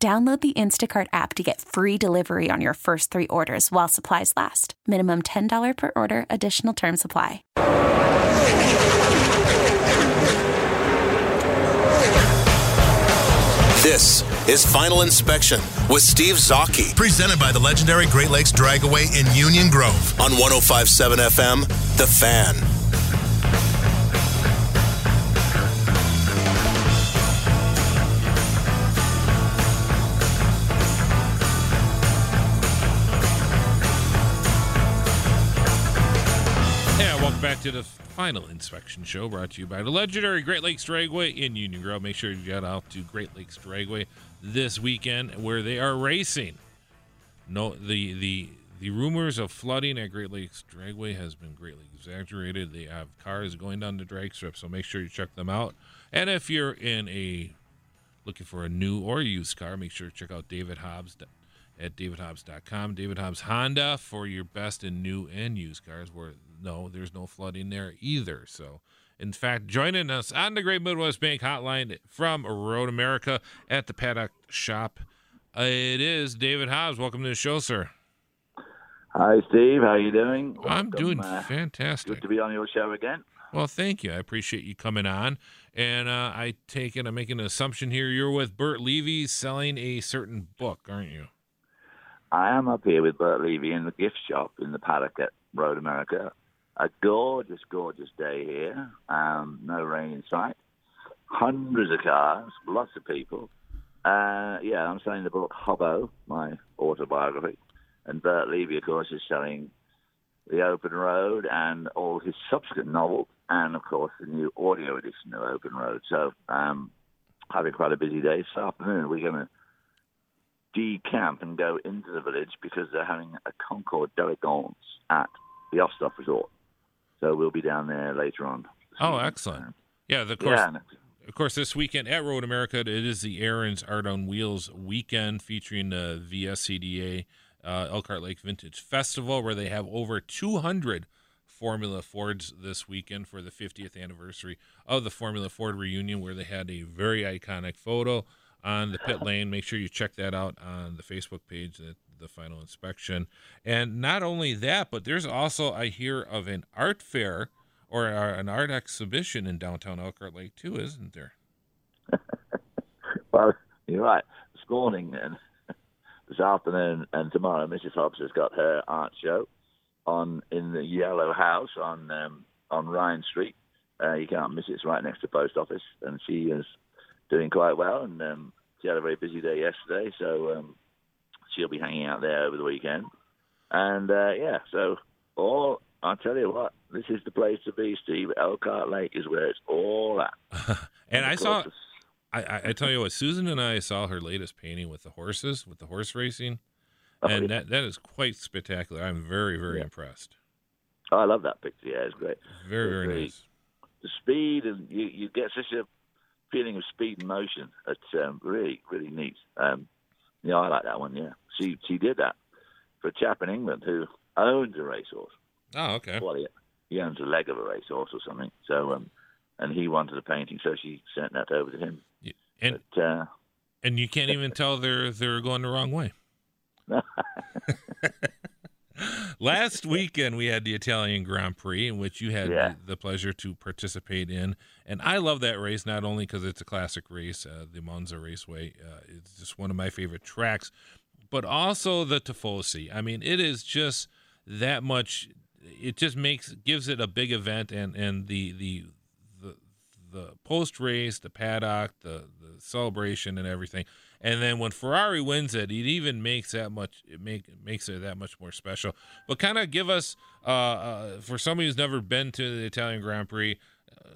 Download the Instacart app to get free delivery on your first three orders while supplies last. Minimum $10 per order, additional term supply. This is Final Inspection with Steve Zocchi Presented by the legendary Great Lakes Dragway in Union Grove. on 1057 FM, The Fan. Back to the final inspection show brought to you by the legendary Great Lakes Dragway in Union Grove. Make sure you get out to Great Lakes Dragway this weekend where they are racing. No, the the the rumors of flooding at Great Lakes Dragway has been greatly exaggerated. They have cars going down the drag strip, so make sure you check them out. And if you're in a looking for a new or used car, make sure to check out David Hobbs at davidhobbs.com. David Hobbs Honda for your best in new and used cars. Where no, there's no flooding there either. So, in fact, joining us on the Great Midwest Bank Hotline from Road America at the Paddock Shop, it is David Hobbs. Welcome to the show, sir. Hi, Steve. How you doing? I'm doing uh, fantastic. Good to be on your show again. Well, thank you. I appreciate you coming on. And uh, I take it, I'm making an assumption here. You're with Bert Levy selling a certain book, aren't you? I am up here with Bert Levy in the gift shop in the paddock at Road America. A gorgeous, gorgeous day here. Um, no rain in sight. Hundreds of cars, lots of people. Uh, yeah, I'm selling the book Hobbo, my autobiography. And Bert Levy, of course, is selling The Open Road and all his subsequent novels, and of course the new audio edition of Open Road. So, um, having quite a busy day this afternoon. We're going to decamp and go into the village because they're having a Concours d'Elegance at the Osthoff Resort. So we'll be down there later on. Oh, excellent. Yeah, the course. Yeah, Of course, this weekend at Road America, it is the Aaron's Art on Wheels weekend featuring the VSCDA uh, Elkhart Lake Vintage Festival, where they have over 200 Formula Fords this weekend for the 50th anniversary of the Formula Ford reunion, where they had a very iconic photo on the pit lane. Make sure you check that out on the Facebook page, the, the final inspection. And not only that, but there's also, I hear, of an art fair or an art exhibition in downtown Elkhart Lake too, isn't there? Well, you're right. This morning and this afternoon and tomorrow, Mrs. Hobbs has got her art show on in the Yellow House on um, on Rhine Street. Uh, you can't miss it. It's right next to the post office, and she is doing quite well. And um, she had a very busy day yesterday, so um, she'll be hanging out there over the weekend. And uh, yeah, so all I'll tell you what, this is the place to be, Steve. Elkhart Lake is where it's all at. And I saw, I, I, I tell you what, Susan and I saw her latest painting with the horses, with the horse racing, Oh, and yeah. that that is quite spectacular. I'm very very Yeah. impressed. Oh, I love that picture. Yeah, it's great. Very very Very- nice. The speed and you, you get such a feeling of speed and motion. It's um, really really neat. Um, yeah, I like that one. Yeah, she she did that for a chap in England who owns a racehorse. Oh okay. Well, he, he owns a leg of a racehorse or something. So um, and he wanted a painting, so she sent that over to him. And But uh, and you can't even tell they're they're going the wrong way. Last weekend we had the Italian Grand Prix, in which you had Yeah. the, the pleasure to participate in, and I love that race not only because it's a classic race, uh, the Monza Raceway. Uh, it's just one of my favorite tracks, but also the Tifosi. I mean, it is just that much. It just makes gives it a big event, and and the the the the post race, the paddock, the the celebration, and everything. And then when Ferrari wins it, it even makes that much. It make makes it that much more special. But kind of give us, uh, uh, for somebody who's never been to the Italian Grand Prix, uh,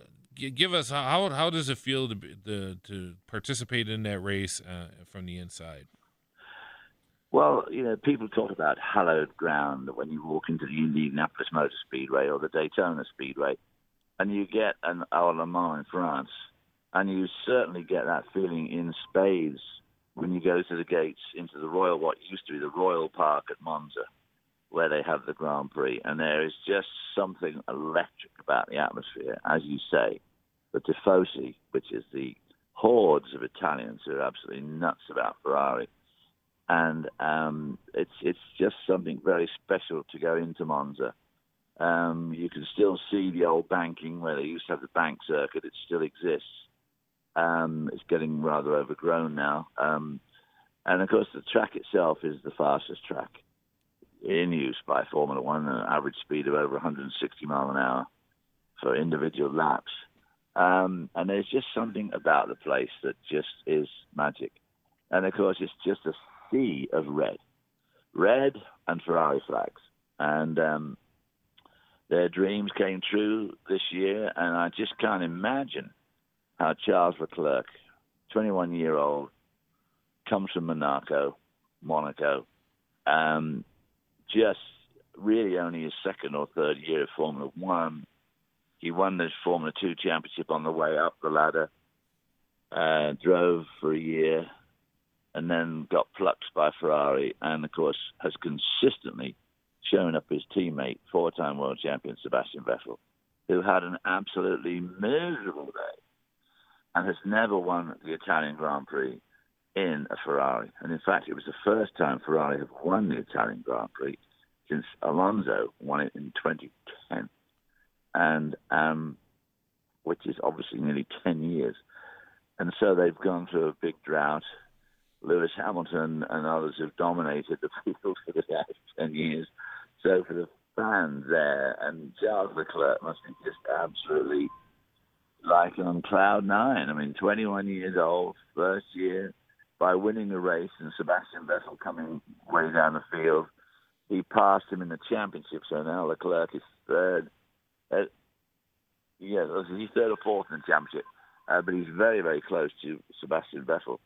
give us how how does it feel to the, to participate in that race uh, from the inside? Well, you know, people talk about hallowed ground when you walk into the Indianapolis Motor Speedway or the Daytona Speedway, and you get an Mans in France, and you certainly get that feeling in spades when you go to the gates into the Royal, what used to be the Royal Park at Monza, where they have the Grand Prix, and there is just something electric about the atmosphere, as you say. The Tifosi, which is the hordes of Italians who are absolutely nuts about Ferrari, and um, it's it's just something very special to go into Monza. Um, you can still see the old banking where they used to have the bank circuit; it still exists um, it's getting rather overgrown now. Um, and of course, the track itself is the fastest track in use by Formula One, an average speed of over 160 mile an hour for individual laps. Um, and there's just something about the place that just is magic. And of course, it's just a sea of red, red and Ferrari flags. And um, their dreams came true this year, and I just can't imagine uh, Charles Leclerc, 21 year old, comes from Monaco, Monaco. Um, just really only his second or third year of Formula One. He won the Formula Two championship on the way up the ladder, uh, drove for a year, and then got plucked by Ferrari, and of course has consistently shown up his teammate, four-time world champion Sebastian Vettel, who had an absolutely miserable day and has never won the Italian Grand Prix in a Ferrari. And in fact, it was the first time Ferrari have won the Italian Grand Prix since Alonso won it in 2010, and um, which is obviously nearly 10 years. And so they've gone through a big drought. Lewis Hamilton and others have dominated the field for the last 10 years. So for the fans there, and Charles Leclerc must be just absolutely like on cloud nine. I mean, 21 years old, first year, by winning the race, and Sebastian Vettel coming way down the field. He passed him in the championship, so now Leclerc is third. Uh, yeah, he's third or fourth in the championship, uh, but he's very, very close to Sebastian Vettel,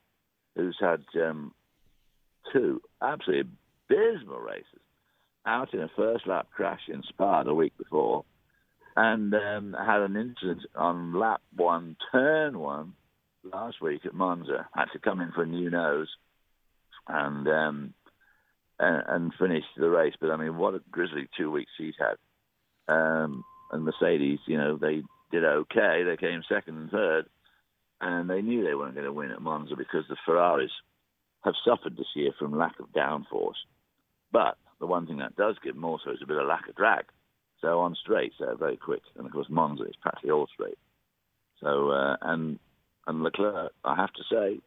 who's had um, two absolutely abysmal races. Out in a first lap crash in Spa the week before, and um, had an incident on lap one, turn one, last week at Monza. Had to come in for a new nose and um, and, and finish the race. But I mean, what a grisly two weeks he's had. Um, and Mercedes, you know, they did okay. They came second and third, and they knew they weren't going to win at Monza because the Ferraris have suffered this year from lack of downforce. But the one thing that does give them also is a bit of lack of drag. So on straights, they're very quick, and of course Monza is practically all straight. So uh, and and Leclerc, I have to say,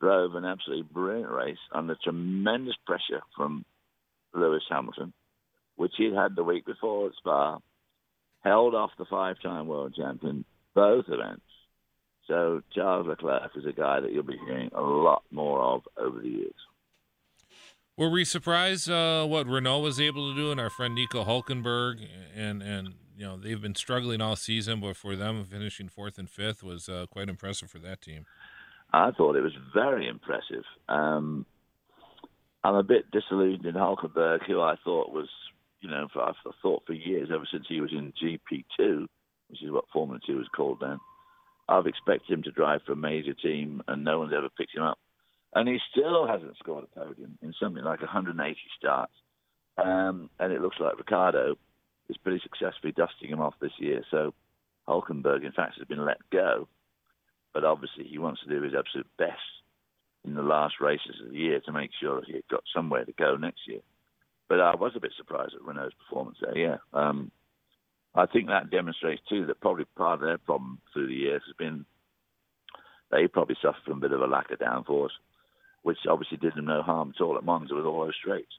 drove an absolutely brilliant race under tremendous pressure from Lewis Hamilton, which he'd had the week before at Spa, held off the five-time world champion both events. So Charles Leclerc is a guy that you'll be hearing a lot more of over the years. Were we surprised uh, what Renault was able to do, and our friend Nico Hulkenberg, and and you know they've been struggling all season, but for them finishing fourth and fifth was uh, quite impressive for that team. I thought it was very impressive. Um, I'm a bit disillusioned in Hulkenberg, who I thought was, you know, for, I thought for years, ever since he was in GP2, which is what Formula 2 was called then, I've expected him to drive for a major team, and no one's ever picked him up and he still hasn't scored a podium in something like 180 starts. Um, and it looks like Ricciardo is pretty successfully dusting him off this year. So Hulkenberg, in fact, has been let go, but obviously he wants to do his absolute best in the last races of the year to make sure that he's got somewhere to go next year. But I was a bit surprised at Renault's performance there. Yeah, um, I think that demonstrates too that probably part of their problem through the years has been they probably suffered from a bit of a lack of downforce which obviously did them no harm at all at Monza with all those straights.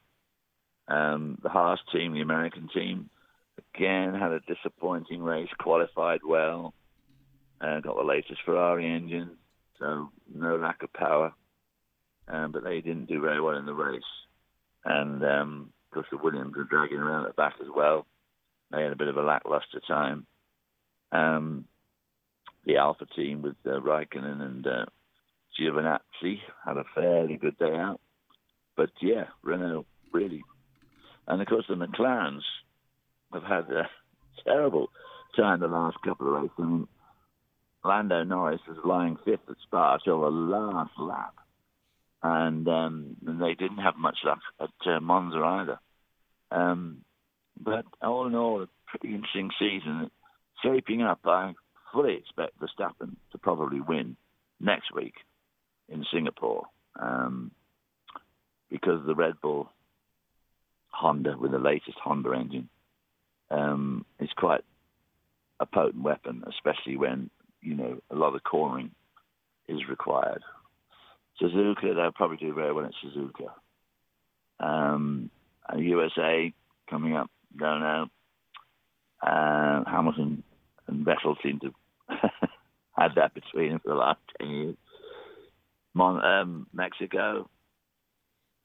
Um, the Haas team, the American team, again had a disappointing race, qualified well, uh, got the latest Ferrari engine, so no lack of power, um, but they didn't do very well in the race. And um, of course, the Williams were dragging around at the back as well. They had a bit of a lackluster time. Um, the Alfa team with uh, Raikkonen and uh, Giovinazzi had a fairly good day out. but yeah, Renault really, and of course the McLarens have had a terrible time the last couple of races. Lando Norris is lying fifth at Spa till the last lap, and, um, and they didn't have much luck at uh, Monza either. Um, but all in all, a pretty interesting season. Shaping up, I fully expect Verstappen to probably win next week in Singapore um, because the Red Bull Honda with the latest Honda engine um, is quite a potent weapon, especially when you know a lot of cornering is required. Suzuka, they'll probably do very well at Suzuka. Um, USA coming up, don't know. Uh, Hamilton and Vettel seem to had that between them for the last 10 years. Mon- um, Mexico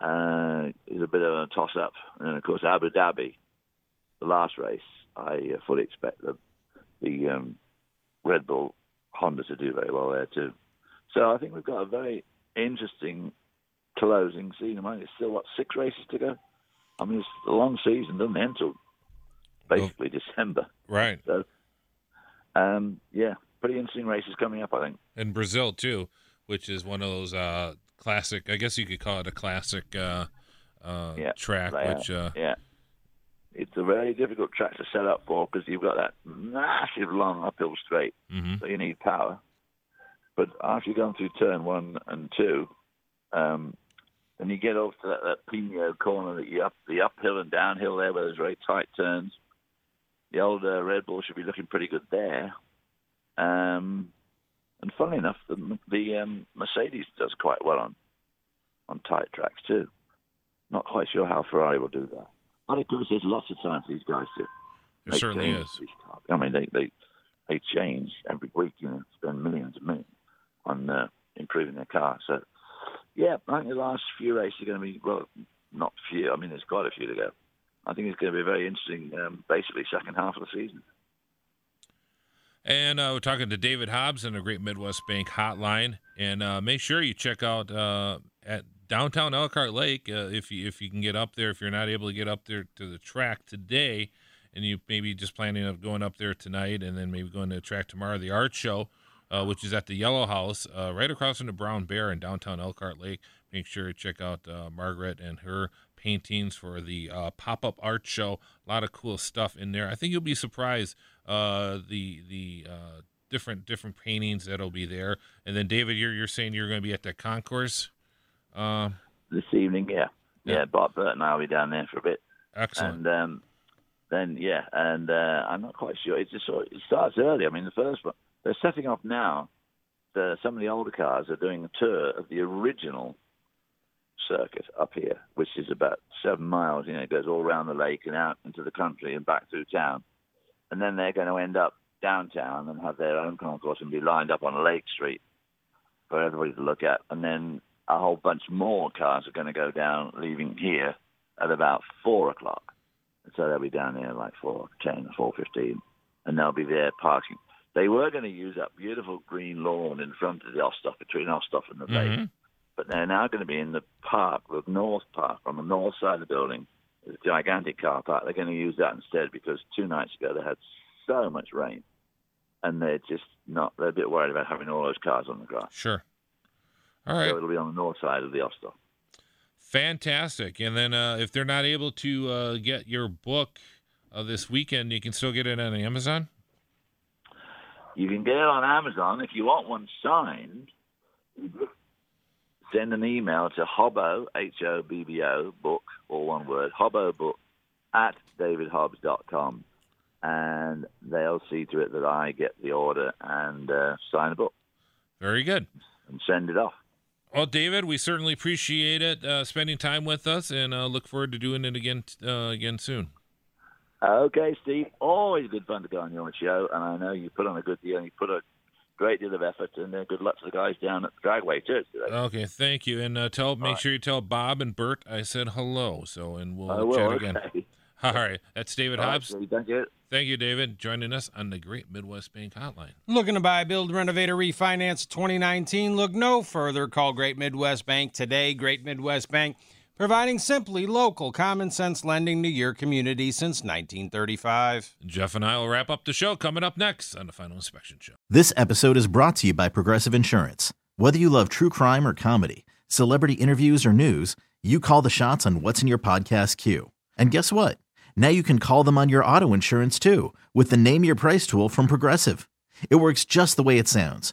uh, is a bit of a toss up. And of course, Abu Dhabi, the last race, I uh, fully expect the, the um, Red Bull Honda to do very well there too. So I think we've got a very interesting closing season. I mean, it's still, what, six races to go? I mean, it's a long season, doesn't end until basically well, December. Right. So, um, yeah, pretty interesting races coming up, I think. And Brazil, too, which is one of those uh, classic, I guess you could call it a classic uh, uh, yeah, track. Which, uh, yeah. It's a very difficult track to set up for because you've got that massive long uphill straight, mm-hmm. so you need power. But after you've gone through turn one and two, um, and you get off to that, that Pino corner that you up the uphill and downhill there where there's very tight turns. The old uh, Red Bull should be looking pretty good there. Um, and funnily enough, the, the um, Mercedes does quite well on on tight tracks too. Not quite sure how Ferrari will do that. But of course, there's lots of time for these guys to. There certainly is. I mean, they they they change every week. You know, spend millions and millions on uh, improving their car. So yeah, I think the last few races are going to be, well, not few, I mean, there's quite a few to go. I think it's going to be a very interesting, um, basically, second half of the season. And uh, we're talking to David Hobbs on the Great Midwest Bank Hotline. And uh, make sure you check out uh, at downtown Elkhart Lake uh, if you if you can get up there. If you're not able to get up there to the track today, and you maybe just planning on going up there tonight, and then maybe going to the track tomorrow, the art show uh, which is at the Yellow House, uh, right across from the Brown Bear in downtown Elkhart Lake. Make sure to check out uh, Margaret and her paintings for the uh, pop-up art show. A lot of cool stuff in there. I think you'll be surprised uh, the the uh, different different paintings that'll be there. And then David, you're you're saying you're going to be at the concourse um, this evening. Yeah. yeah, yeah. Bob Burt and I'll be down there for a bit. Excellent. And um, then yeah, and I'm not quite sure. It just sort of, it starts early. I mean, the first one they're setting off now. The, some of the older cars are doing a tour of the original circuit up here, which is about seven miles. You know, it goes all around the lake and out into the country and back through town. And then they're going to end up downtown and have their own concourse and be lined up on Lake Street for everybody to look at. And then a whole bunch more cars are going to go down, leaving here at about four o'clock. So they'll be down there like four ten, four fifteen, and they'll be there parking. They were going to use that beautiful green lawn in front of the Osthoff, between Osthoff and the mm-hmm. lake. But they're now going to be in the park, the north park, on the north side of the building. It's a gigantic car park. They're going to use that instead because two nights ago they had so much rain. And they're just not, they're a bit worried about having all those cars on the grass. Sure. All right. So it'll be on the north side of the Osthoff. Fantastic. And then uh, if they're not able to uh, get your book uh, this weekend, you can still get it on Amazon? You can get it on Amazon. If you want one signed, send an email to Hobbo, H-O-B-B-O, book, all one word, Hobbo book at davidhobbs.com. And they'll see to it that I get the order and uh, sign the book. Very good. And send it off. Well, David, we certainly appreciate it uh, spending time with us, and uh, look forward to doing it again uh, again soon. Okay, Steve. Always good fun to go on your show, and I know you put on a good deal and you put a great deal of effort, and uh, good luck to the guys down at the Dragway too. Today. Okay, thank you, and uh, tell make right. sure you tell Bob and Bert I said hello. So, and we'll I will, chat okay. again. All right, that's David All Hobbs. Right, thank you. Thank you, David, joining us on the Great Midwest Bank Hotline. Looking to buy, build, renovate, or refinance 2019? Look no further. Call Great Midwest Bank today. Great Midwest Bank providing simply local common sense lending to your community since 1935. Jeff and I will wrap up the show coming up next on the Final Inspection Show. This episode is brought to you by Progressive Insurance. Whether you love true crime or comedy, celebrity interviews or news, you call the shots on what's in your podcast queue. And guess what? Now you can call them on your auto insurance too with the Name Your Price tool from Progressive. It works just the way it sounds.